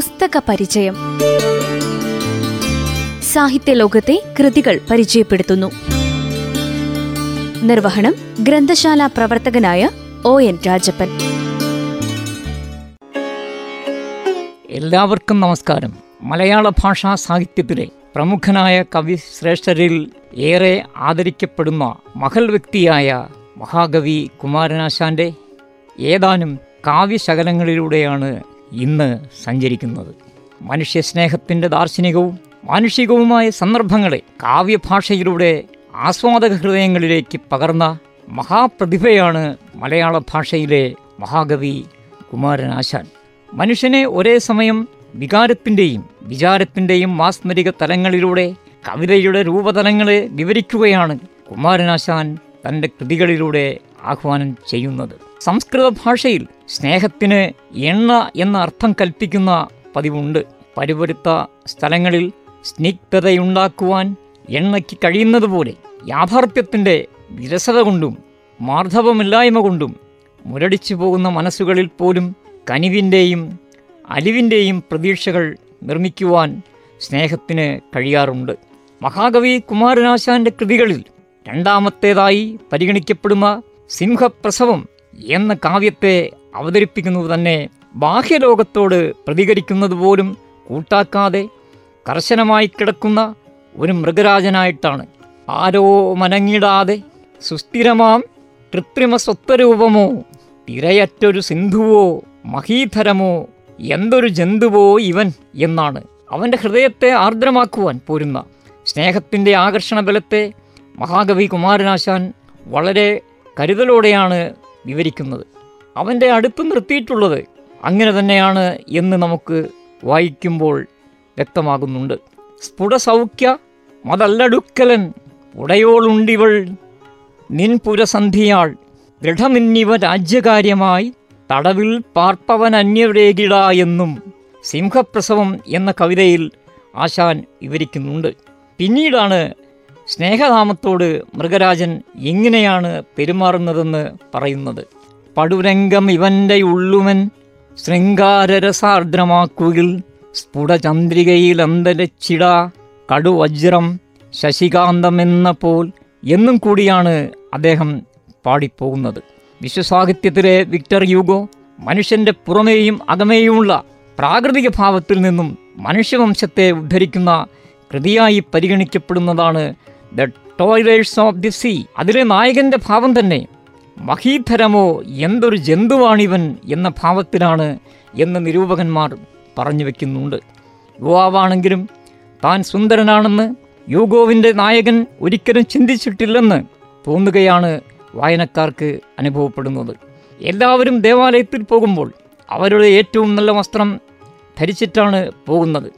പുസ്തക പരിചയം സാഹിത്യ ലോകത്തെ കൃതികൾ പരിചയപ്പെടുത്തുന്നു. നിർവഹണം ഗ്രന്ഥശാല പ്രവർത്തകനായ ഒ എൻ രാജപ്പൻ. എല്ലാവർക്കും നമസ്കാരം. മലയാള ഭാഷാ സാഹിത്യത്തിലെ പ്രമുഖനായ കവി ശ്രേഷ്ഠരിൽ ഏറെ ആദരിക്കപ്പെടുന്ന മഹൽ വ്യക്തിയായ മഹാകവി കുമാരനാശാന്റെ ഏതാനും കാവ്യശകലങ്ങളിലൂടെയാണ് ഇന്ന് സഞ്ചരിക്കുന്നത്. മനുഷ്യസ്നേഹത്തിന്റെ ദാർശനികവും മാനുഷികവുമായ സന്ദർഭങ്ങളെ കാവ്യഭാഷയിലൂടെ ആസ്വാദക ഹൃദയങ്ങളിലേക്ക് പകർന്ന മഹാപ്രതിഭയാണ് മലയാള ഭാഷയിലെ മഹാകവി കുമാരനാശാൻ മനുഷ്യനെ ഒരേ സമയം വികാരത്തിന്റെയും വിചാരത്തിന്റെയും മാസ്മരിക തലങ്ങളിലൂടെ കവിതയുടെ രൂപതലങ്ങളെ വിവരിക്കുകയാണ് കുമാരനാശാൻ തന്റെ കൃതികളിലൂടെ ആഹ്വാനം ചെയ്യുന്നത്. സംസ്കൃത ഭാഷയിൽ സ്നേഹത്തിന് എണ്ണ എന്ന അർത്ഥം കൽപ്പിക്കുന്ന പതിവുണ്ട്. പരുപരുത്ത സ്ഥലങ്ങളിൽ സ്നിഗ്ധതയുണ്ടാക്കുവാൻ എണ്ണയ്ക്ക് കഴിയുന്നതുപോലെ യാഥാർത്ഥ്യത്തിന്റെ വിരസത കൊണ്ടും മാർദ്ധവമില്ലായ്മ കൊണ്ടും മുരടിച്ചു പോകുന്ന മനസ്സുകളിൽ പോലും കനിവിന്റെയും അലിവിന്റെയും പ്രതീക്ഷകൾ നിർമ്മിക്കുവാൻ സ്നേഹത്തിന് കഴിയാറുണ്ട്. മഹാകവി കുമാരനാശാന്റെ കൃതികളിൽ രണ്ടാമത്തേതായി പരിഗണിക്കപ്പെടുന്ന സിംഹപ്രസവം എന്ന കാവ്യത്തെ അവതരിപ്പിക്കുന്നത് തന്നെ ബാഹ്യലോകത്തോട് പ്രതികരിക്കുന്നത് പോലും കൂട്ടാക്കാതെ കർശനമായി കിടക്കുന്ന ഒരു മൃഗരാജനായിട്ടാണ്. ആരോ മനങ്ങിടാതെ സുസ്ഥിരമാം കൃത്രിമ സ്വത്വരൂപമോ തിരയറ്റൊരു സിന്ധുവോ മഹീധരമോ എന്തൊരു ജന്തുവോ ഇവൻ എന്നാണ്. അവന്റെ ഹൃദയത്തെ ആർദ്രമാക്കുവാൻ പോരുന്ന സ്നേഹത്തിന്റെ ആകർഷണ ബലത്തെ മഹാകവി കുമാരനാശാൻ വളരെ കരുതലോടെയാണ് വിവരിക്കുന്നത്. അവന്റെ അടുത്ത് നിർത്തിയിട്ടുള്ളത് അങ്ങനെ തന്നെയാണ് എന്ന് നമുക്ക് വായിക്കുമ്പോൾ വ്യക്തമാകുന്നുണ്ട്. സ്ഫുടസൗഖ്യ മതല്ലടുക്കലൻ ഉടയോളുണ്ടിവൾ നിൻപുരസന്ധിയാൾ ദൃഢമിന്നിവ രാജ്യകാര്യമായി തടവിൽ പാർപ്പവൻ അന്യരേകിട എന്നും സിംഹപ്രസവം എന്ന കവിതയിൽ ആശാൻ വിവരിക്കുന്നുണ്ട്. പിന്നീടാണ് സ്നേഹധാമത്തോട് മൃഗരാജൻ എങ്ങനെയാണ് പെരുമാറുന്നതെന്ന് പറയുന്നത്? പടുരംഗം ഇവന്റെ ഉള്ളുമൻ ശൃംഗാരരസാർദ്രമാക്കുകിൽ സ്ഫുടചന്ദ്രികയിൽ അന്തരച്ചിട കടുവജ്രം ശശികാന്തമെന്ന പോൽ എന്നും കൂടിയാണ് അദ്ദേഹം പാടിപ്പോകുന്നത്. വിശ്വസാഹിത്യത്തിലെ വിക്ടർ യൂഗോ മനുഷ്യന്റെ പുറമേയും അകമേയുമുള്ള പ്രാകൃതിക ഭാവത്തിൽ നിന്നും മനുഷ്യവംശത്തെ ഉദ്ധരിക്കുന്ന കൃതിയായി പരിഗണിക്കപ്പെടുന്നതാണ് the toilers of the sea അതിലെ നായകന്റെ ഭാവം തന്നെ. മഹീധരമോ എന്തൊരു ജന്തുവാണിവൻ എന്ന ഭാവത്തിലാണ് എന്ന് നിരൂപകന്മാർ പറഞ്ഞു വെക്കുന്നുണ്ട്. യുവാവാണെങ്കിലും താൻ സുന്ദരനാണെന്ന് യൂഗോവിന്റെ നായകൻ ഒരിക്കലും ചിന്തിച്ചിട്ടില്ലെന്ന് തോന്നുകയാണ് വായനക്കാർക്ക് അനുഭവപ്പെടുന്നത്. എല്ലാവരും ദേവാലയത്തിൽ പോകുമ്പോൾ അവരുടെ ഏറ്റവും നല്ല വസ്ത്രം ധരിച്ചിട്ടാണ് പോകുന്നത്.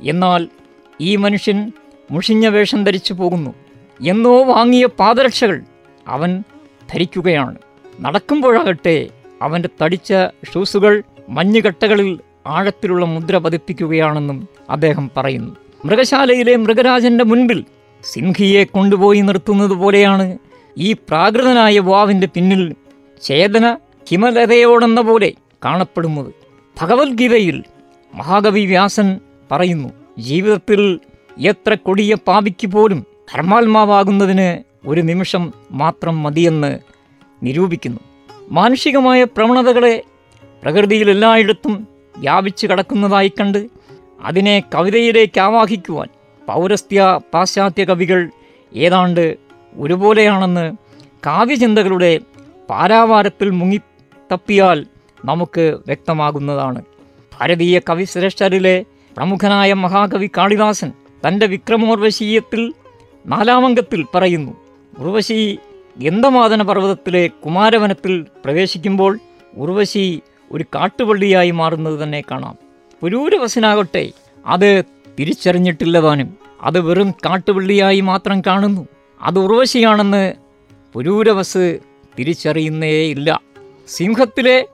എന്നാൽ ഈ മനുഷ്യൻ മുഷിഞ്ഞ വേഷം ധരിച്ചു പോകുന്നു. എന്നോ വാങ്ങിയ പാദരക്ഷകൾ അവൻ ധരിക്കുകയാണ്. നടക്കുമ്പോഴാകട്ടെ അവന്റെ തടിച്ച ഷൂസുകൾ മഞ്ഞുകട്ടകളിൽ ആഴത്തിലുള്ള മുദ്ര പതിപ്പിക്കുകയാണെന്നും അദ്ദേഹം പറയുന്നു. മൃഗശാലയിലെ മൃഗരാജന്റെ മുൻപിൽ സിംഹിയെ കൊണ്ടുപോയി നിർത്തുന്നത് പോലെയാണ് ഈ പ്രാകൃതനായ വാവിന്റെ പിന്നിൽ ചേതന ഹിമലതയോടെന്ന പോലെ കാണപ്പെടുന്നത്. ഭഗവത്ഗീതയിൽ മഹാകവി വ്യാസൻ പറയുന്നു ജീവിതത്തിൽ എത്ര കൊടിയ പാപിക്ക് പോലും ധർമാത്മാവാകുന്നതിന് ഒരു നിമിഷം മാത്രം മതിയെന്ന് നിരൂപിക്കുന്നു. മാനുഷികമായ പ്രവണതകളെ പ്രകൃതിയിൽ എല്ലായിടത്തും വ്യാപിച്ചു കിടക്കുന്നതായി കണ്ട് അതിനെ കവിതയിലേക്ക് ആവാഹിക്കുവാൻ പൗരസ്ത്യ പാശ്ചാത്യ കവികൾ ഏതാണ്ട് ഒരുപോലെയാണെന്ന് കാവ്യചിന്തകളുടെ പാരാവാരത്തിൽ മുങ്ങി തപ്പിയാൽ നമുക്ക് വ്യക്തമാകുന്നതാണ്. ഭാരതീയ കവിശ്രേഷ്ഠരിലെ പ്രമുഖനായ മഹാകവി കാളിദാസൻ തന്റെ വിക്രമോർവശീയത്തിൽ നാലാമംഗത്തിൽ പറയുന്നു. ഉർവശി ഗന്ധമാതന പർവതത്തിലെ കുമാരവനത്തിൽ പ്രവേശിക്കുമ്പോൾ ഉർവശി ഒരു കാട്ടുപള്ളിയായി മാറുന്നത് തന്നെ കാണാം. പുരൂരവസനാകട്ടെ അത് തിരിച്ചറിഞ്ഞിട്ടില്ലവാനും അത് വെറും കാട്ടുപള്ളിയായി മാത്രം കാണുന്നു. അത് ഉർവശിയാണെന്ന് പുരൂരവസ് തിരിച്ചറിയുന്നേയില്ല സിംഹത്തിലെ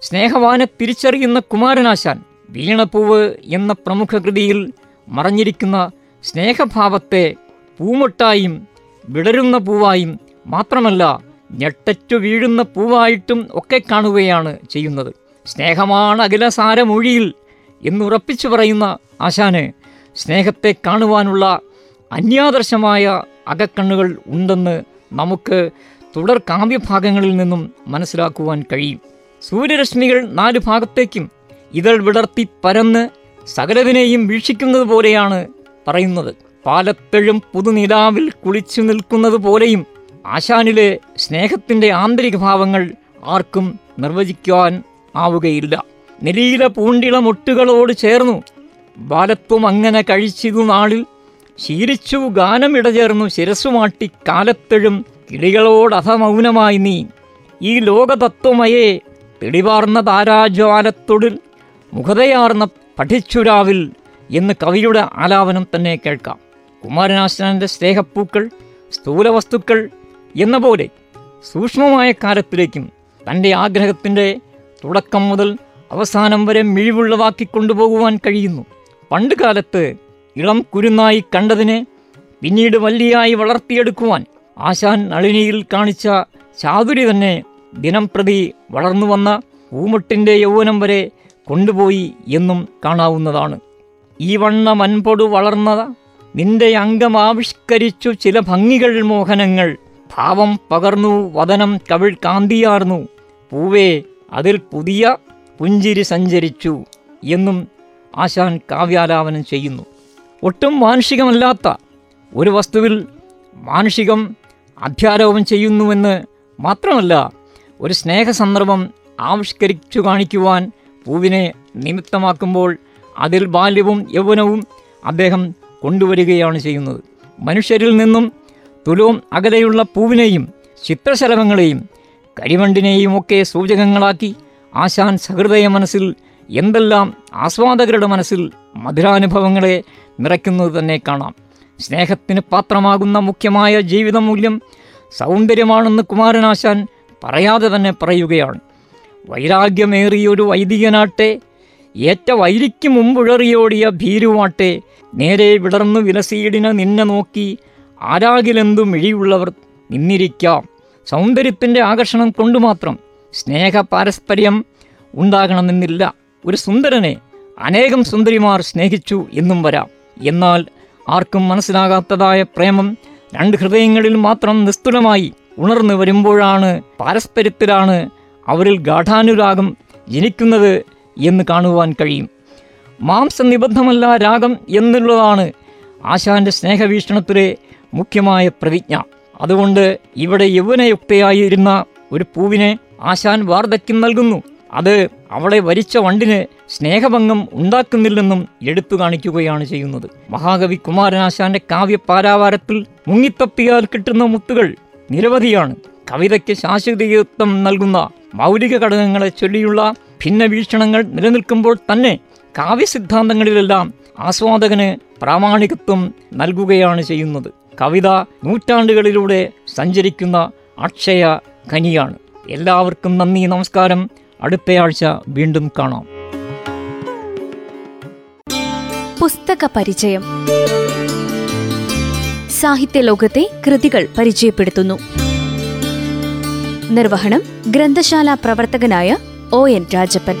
സ്നേഹവാനെ തിരിച്ചറിയുന്ന കുമാരനാശാൻ വീണപ്പൂവ് എന്ന പ്രമുഖ കൃതിയിൽ മറഞ്ഞിരിക്കുന്ന സ്നേഹഭാവത്തെ പൂമൊട്ടായും വിടരുന്ന പൂവായും മാത്രമല്ല ഞെട്ടറ്റു വീഴുന്ന പൂവായിട്ടും ഒക്കെ കാണുകയാണ് ചെയ്യുന്നത്. സ്നേഹമാണ് അഖിലസാരമൊഴിയിൽ എന്നുറപ്പിച്ചു പറയുന്ന ആശാന് സ്നേഹത്തെ കാണുവാനുള്ള അന്യാദർശമായ അകക്കണ്ണുകൾ ഉണ്ടെന്ന് നമുക്ക് തുടർ കാവ്യഭാഗങ്ങളിൽ നിന്നും മനസ്സിലാക്കുവാൻ കഴിയും. സൂര്യരശ്മികൾ നാല് ഭാഗത്തേക്കും ഇതൾ വിടർത്തി പരന്ന് സകലതിനെയും വീക്ഷിക്കുന്നത് പോലെയാണ് പറയുന്നത്. പാലത്തെഴും പുതുനിലാവിൽ കുളിച്ചു നിൽക്കുന്നത് പോലെയും ആശാനിലെ സ്നേഹത്തിന്റെ ആന്തരിക ഭാവങ്ങൾ ആർക്കും നിർവചിക്കുവാൻ ആവുകയില്ല. നിലയിലെ പൂണ്ടിള മുട്ടുകളോട് ചേർന്നു ബാലത്വം അങ്ങനെ കഴിച്ചിതു നാളിൽ ശീലിച്ചു ഗാനമിടചേർന്നു ശിരസുമാട്ടി കാലത്തെഴും കിളികളോടധമൗനമായി നീ. ഈ ലോകതത്വമയെ തെളിവാർന്ന താരാജ്വാലത്തൊടിൽ മുഖതയാർന്ന പഠിച്ചുരാവിൽ എന്ന് കവിയുടെ ആലാപനം തന്നെ കേൾക്കാം. കുമാരനാശാന്റെ സ്നേഹപ്പൂക്കൾ സ്ഥൂലവസ്തുക്കൾ എന്ന പോലെ സൂക്ഷ്മമായ കാലത്തിലേക്കും തന്റെ ആഗ്രഹത്തിന്റെ തുടക്കം മുതൽ അവസാനം വരെ മിഴിവുള്ളവാക്കി കൊണ്ടുപോകുവാൻ കഴിയുന്നു. പണ്ട് കാലത്ത് ഇളം കുരുന്നായി കണ്ടതിനെ പിന്നീട് വല്ലിയായി വളർത്തിയെടുക്കുവാൻ ആശാൻ നളിനിയിൽ കാണിച്ച ചാതുരി തന്നെ ദിനം പ്രതി വളർന്നു വന്ന ഊമട്ടിന്റെ യൗവനം വരെ കൊണ്ടുപോയി എന്നും കാണാവുന്നതാണ്. ഈ വണ്ണ മൻപൊടു വളർന്ന നിന്റെ അംഗം ആവിഷ്കരിച്ചു ചില ഭംഗികൾ മോഹനങ്ങൾ. ഭാവം പകർന്നു വതനം കവിൾ കാന്തിയാർന്നു. പൂവേ അതിൽ പുതിയ പുഞ്ചിരി സഞ്ചരിച്ചു എന്നും ആശാൻ കാവ്യാലാപനം ചെയ്യുന്നു. ഒട്ടും മാനുഷികമല്ലാത്ത ഒരു വസ്തുവിൽ മാനുഷികം അധ്യാരോപം ചെയ്യുന്നുവെന്ന് മാത്രമല്ല ഒരു സ്നേഹസന്ദർഭം ആവിഷ്കരിച്ചു കാണിക്കുവാൻ പൂവിനെ നിമിത്തമാക്കുമ്പോൾ അതിൽ ബാല്യവും യൗവനവും അദ്ദേഹം കൊണ്ടുവരികയാണ് ചെയ്യുന്നത്. മനുഷ്യരിൽ നിന്നും തുലവും അകലെയുള്ള പൂവിനെയും ചിത്രശലഭങ്ങളെയും കരിവണ്ടിനെയും ഒക്കെ സൂചകങ്ങളാക്കി ആശാൻ സഹൃദയ മനസ്സിൽ എന്തെല്ലാം ആസ്വാദകരുടെ മനസ്സിൽ മധുരാനുഭവങ്ങളെ നിറയ്ക്കുന്നത് തന്നെ കാണാം. സ്നേഹത്തിന് പാത്രമാകുന്ന മുഖ്യമായ ജീവിതമൂല്യം സൗന്ദര്യമാണെന്ന് കുമാരനാശാൻ പറയാതെ തന്നെ പറയുകയാണ്. വൈരാഗ്യമേറിയൊരു വൈദികനാട്ടെ ഏറ്റ വൈരിക്ക് മുമ്പുഴറിയോടിയ ഭീരുവാട്ടെ നേരെ വിടർന്നു വിലസീടിന നിന്നെ നോക്കി ആരാകിലെന്തു മിഴിയുള്ളവർ നിന്നിരിക്കാം. സൗന്ദര്യത്തിന്റെ ആകർഷണം കൊണ്ടു മാത്രം സ്നേഹ പാരസ്പര്യം ഉണ്ടാകണമെന്നില്ല. ഒരു സുന്ദരനെ അനേകം സുന്ദരിമാർ സ്നേഹിച്ചു എന്നും വരാം. എന്നാൽ ആർക്കും മനസ്സിലാകാത്തതായ പ്രേമം രണ്ട് ഹൃദയങ്ങളിൽ മാത്രം നിസ്തുലമായി ഉണർന്നു വരുമ്പോഴാണ് പാരസ്പര്യത്തിലാണ് അവരിൽ ഗാഠാനുരാഗം ജനിക്കുന്നത് എന്ന് കാണുവാൻ കഴിയും. മാംസനിബദ്ധമല്ല രാഗം എന്നുള്ളതാണ് ആശാന്റെ സ്നേഹവീക്ഷണത്തിലെ മുഖ്യമായ പ്രതിജ്ഞ. അതുകൊണ്ട് ഇവിടെ യൗവനയുക്തയായിരുന്ന ഒരു പൂവിനെ ആശാൻ വാർദ്ധക്യം നൽകുന്നു. അത് അവളെ വരിച്ച വണ്ടിന് സ്നേഹഭംഗം ഉണ്ടാക്കുന്നില്ലെന്നും എടുത്തു കാണിക്കുകയാണ് ചെയ്യുന്നത്. മഹാകവി കുമാരനാശാന്റെ കാവ്യ പാരാവാരത്തിൽ മുങ്ങിത്തപ്പിയാൽ കിട്ടുന്ന മുത്തുകൾ നിരവധിയാണ്. കവിതയ്ക്ക് ശാശ്വതീയത്വം നൽകുന്ന മൗലിക ഘടകങ്ങളെ ചൊല്ലിയുള്ള ഭിന്ന വീക്ഷണങ്ങൾ നിലനിൽക്കുമ്പോൾ തന്നെ കാവ്യസിദ്ധാന്തങ്ങളിലെല്ലാം ആസ്വാദകന് പ്രാമാണികത്വം നൽകുകയാണ് ചെയ്യുന്നത്. കവിത നൂറ്റാണ്ടുകളിലൂടെ സഞ്ചരിക്കുന്ന അക്ഷയ ഖനിയാണ് എല്ലാവർക്കും നന്ദി നമസ്കാരം. അടുത്തയാഴ്ച വീണ്ടും കാണാം. പുസ്തക പരിചയം. സാഹിത്യ ലോകത്തെ കൃതികൾ പരിചയപ്പെടുത്തുന്നു. നിർവഹണം ഗ്രന്ഥശാല പ്രവർത്തകനായ ഒ എൻ രാജപ്പൻ